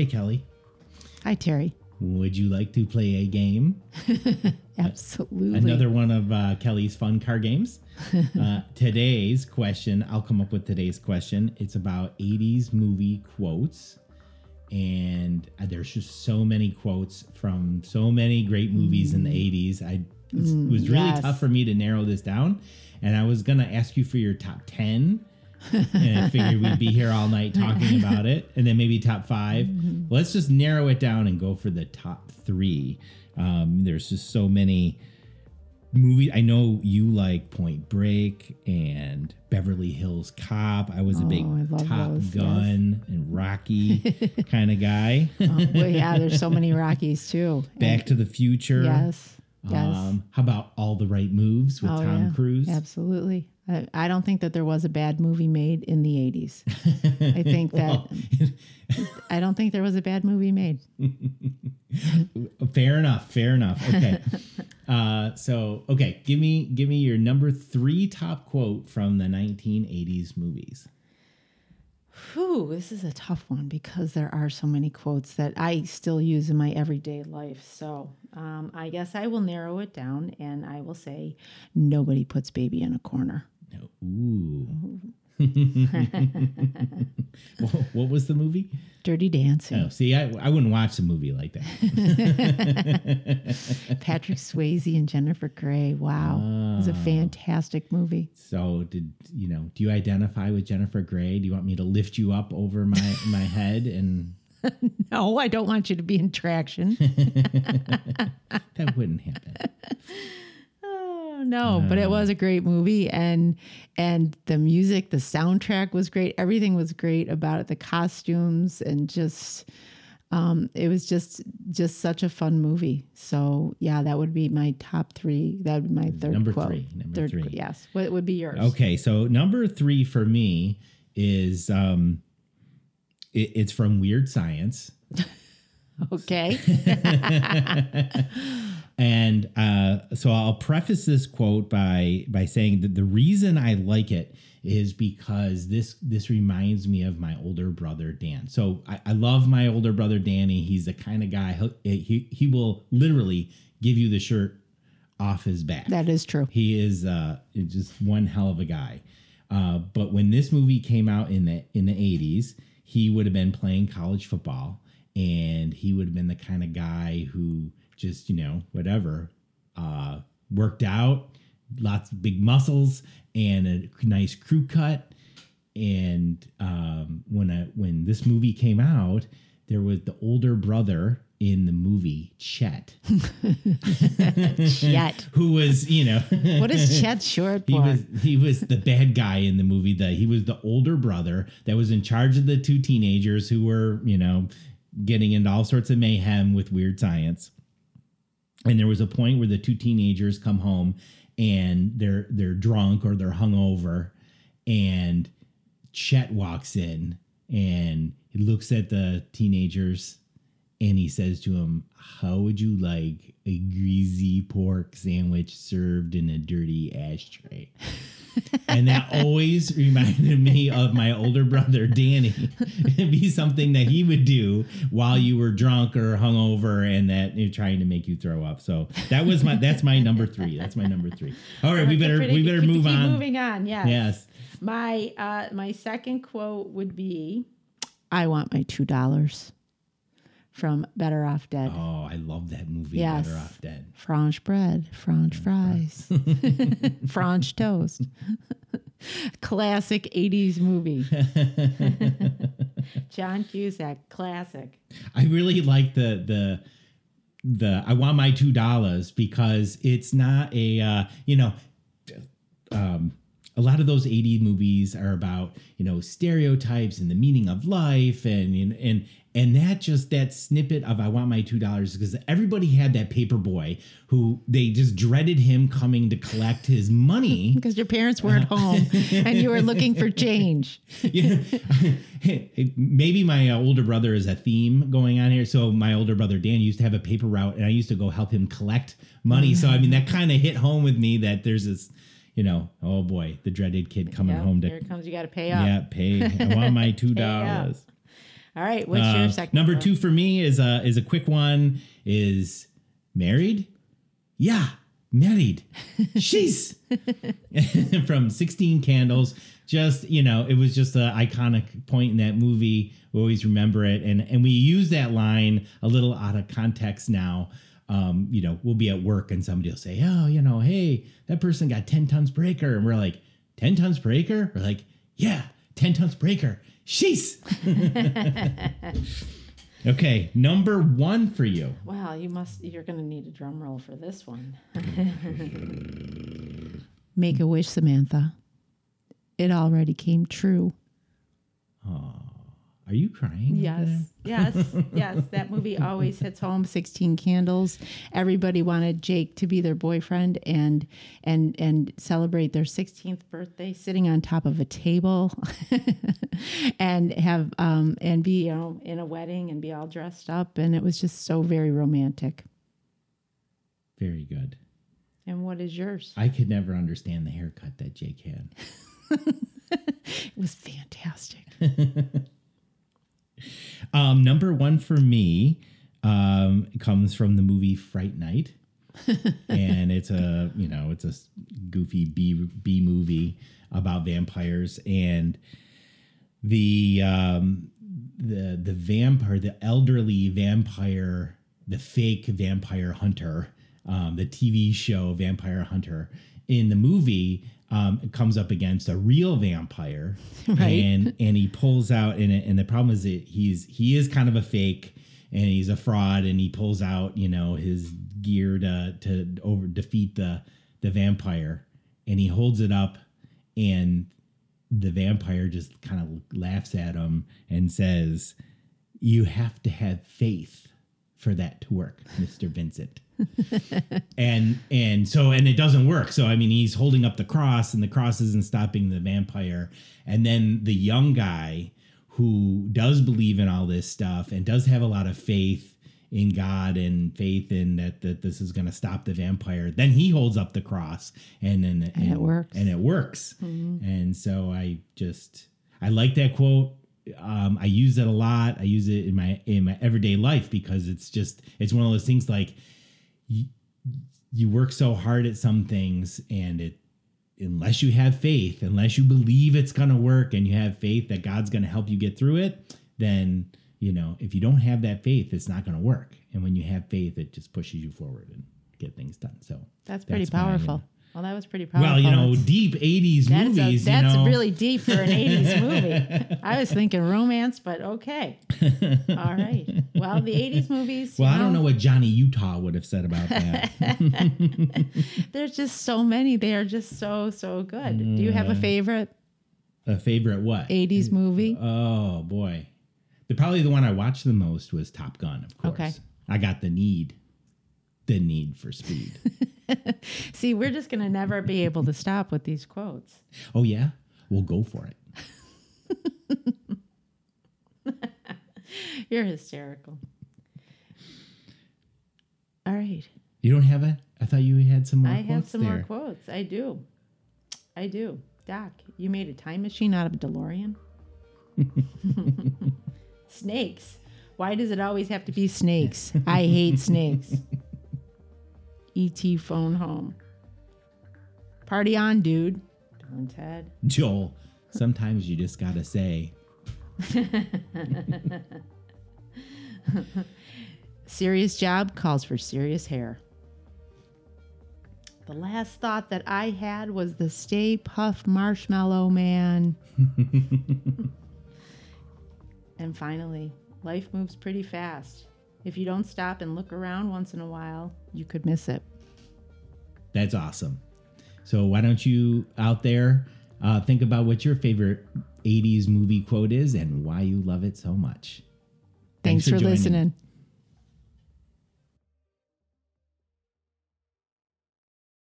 Hey, Kelly. Hi, Terry. Would you like to play a game? Absolutely. Another one of uh, Kelly's fun car games. uh, today's question, I'll come up with today's question. It's about 80s movie quotes. And uh, there's just so many quotes from so many great movies in the 80s. I it was really yes. tough for me to narrow this down. And I was going to ask you for your top 10. And I figured we'd be here all night talking about it, and then maybe top 5 Let's just narrow it down and go for the top three. Um, there's just so many movies. I know you like Point Break and Beverly Hills Cop. I was a big Oh, Top those, Gun and Rocky kind of guy. Oh, well, yeah, there's so many Rockies too. Back to the Future. Yes. Yes. Um, how about All the Right Moves with Oh, Tom yeah. Cruise? Absolutely. I, I don't think that there was a bad movie made in the 80s. I think that I don't think there was a bad movie made. fair enough. Fair enough. Okay. uh, so okay, give me give me your number three top quote from the 1980s movies. Whew, this is a tough one because there are so many quotes that I still use in my everyday life. So um, I guess I will narrow it down and I will say, nobody puts baby in a corner. What, was the movie? Dirty Dancing. Oh, see, I, I wouldn't watch a movie like that. Patrick Swayze and Jennifer Grey. Wow. It was a Ah. fantastic movie. So, did you know? Do you identify with Jennifer Grey? Do you want me to lift you up over my my head? And No, I don't want you to be in traction. that wouldn't happen. Oh, no, but it was a great movie and and the music, the soundtrack was great. Everything was great about it, the costumes and just um it was just just such a fun movie. So, yeah, that would be my top 3. That would be my third Number quote. three, number third three. yes. What would be yours? Okay, so number three for me is um, it, it's from Weird Science. Okay. And uh, so I'll preface this quote by by saying that the reason I like it is because this this reminds me of my older brother Dan. So I, I love my older brother Danny. He's the kind of guy he'll- he he will literally give you the shirt off his back. that is true. He is uh, just one hell of a guy. Uh, but when this movie came out in the in the eighties, he would have been playing college football, and he would have been the kind of guy who just you know whatever uh, worked out, lots of big muscles, and a nice crew cut. And um, when I, when this movie came out, there was the older brother in the movie, Chet, Chet. who was you know What is Chet short He was he was the bad guy in the movie. That he was the older brother that was in charge of the two teenagers who were you know getting into all sorts of mayhem with weird science. And there was a point where the two teenagers come home and they're they're drunk or they're hungover, and Chet walks in and he looks at the teenagers and he says to him, How would you like a greasy pork sandwich served in a dirty ashtray? and that always reminded me of my older brother Danny. It'd be something that he would do while you were drunk or hungover and that you're trying to make you throw up. So that was my that's my number three. That's my number three. All right, we better Pretty- we better keep- move keep on. Moving on, yes. Yes. My uh my second quote would be I want my two dollars from Better Off Dead. Oh, I love that movie, Yes. Better Off Dead. French bread, French fries, French toast. classic 80s movie. John Cusack, classic. I really like the the the I want my two dollars because it's not a uh, you know um, a lot of those 80 movies are about you know stereotypes and the meaning of life and and and and that just that snippet of I want my two dollars because everybody had that paper boy who they just dreaded him coming to collect his money Because your parents weren't home and you were looking for change. yeah. Maybe my uh, older brother is a theme going on here. So my older brother Dan used to have a paper route, and I used to go help him collect money. So I mean, that kind of hit home with me that there's this, you know, oh boy, the dreaded kid coming Yep, home here to it comes. You got to pay up. yeah pay. I want my two dollars. All right. What's Uh, your second? number quote? two for me is a is a quick one. Is married? Yeah, married. She's from Sixteen Candles. Just you know, it was just an iconic point in that movie. We always remember it, and and we use that line a little out of context now. Um, you know, we'll be at work and somebody will say, "Oh, you know, hey, that person got ten tons per acre," and we're like, 10 tons per acre?" We're like, "Yeah, ten tons per acre." Sheesh. okay. Number one for you. Wow, you must. You're going to need a drum roll for this one. Make a wish, Samantha. It already came true. Are you crying? Yes, yes, yes. That movie always hits home. Sixteen Candles. Everybody wanted Jake to be their boyfriend and and and celebrate their sixteenth birthday sitting on top of a table, and have um and be you know in a wedding and be all dressed up and it was just so very romantic. Very good. And what is yours? I could never understand the haircut that Jake had. It was fantastic. Um, number one for me um, comes from the movie Fright Night, and it's a you know it's a goofy B B movie about vampires. And the um, the the vampire the elderly vampire the fake vampire hunter um, the TV show Vampire Hunter in the movie um, comes up against a real vampire Right. and and he pulls out and and the problem is that he's he is kind of a fake and he's a fraud and he pulls out you know his gear to to over defeat the the vampire and he holds it up and the vampire just kind of laughs at him and says you have to have faith for that to work mr vincent and and so and it doesn't work. So i mean he's holding up the cross and the cross isn't stopping the vampire. And then the young guy who does believe in all this stuff and does have a lot of faith in god and faith in that that this is going to stop the vampire then he holds up the cross and then and, it works. and it works. And so i just i like that quote. Um, I use it a lot. I use it in my in my everyday life because it's just it's one of those things like you work so hard at some things and it unless you have faith unless you believe it's going to work and you have faith that god's going to help you get through it then you know if you don't have that faith it's not going to work and when you have faith it just pushes you forward and get things done so That's pretty you know. powerful. Well, that was pretty powerful. well you know deep 80s That's, movies a, that's you know really deep for an 80s movie. I was thinking romance, but okay. All right. Well, the 80s movies. well i don't know what johnny utah would have said about that There's just so many. They are just so, so good. Do you have a mm. favorite a favorite what 80s mm. movie? Oh boy, the probably the one I watched the most was Top Gun. Of course, Okay. I got the need, the need for speed. See, we're just going to never be able to stop with these quotes. oh yeah, we'll go for it. You're hysterical. All right. You don't have it? I thought you had some more. I have some there. more quotes. I do. I do. Doc, you made a time machine out of a DeLorean? snakes. Why does it always have to be snakes? I hate snakes. E.T. phone home. Party on, dude. Bill and Ted. Joel. Sometimes you just gotta say, Serious job calls for serious hair. The last thought that I had was the Stay Puft Marshmallow Man. and finally, life moves pretty fast. If you don't stop and look around once in a while, you could miss it. "That's awesome." So why don't you out there uh, think about what your favorite '80s movie quote is and why you love it so much? Thanks, for joining. listening.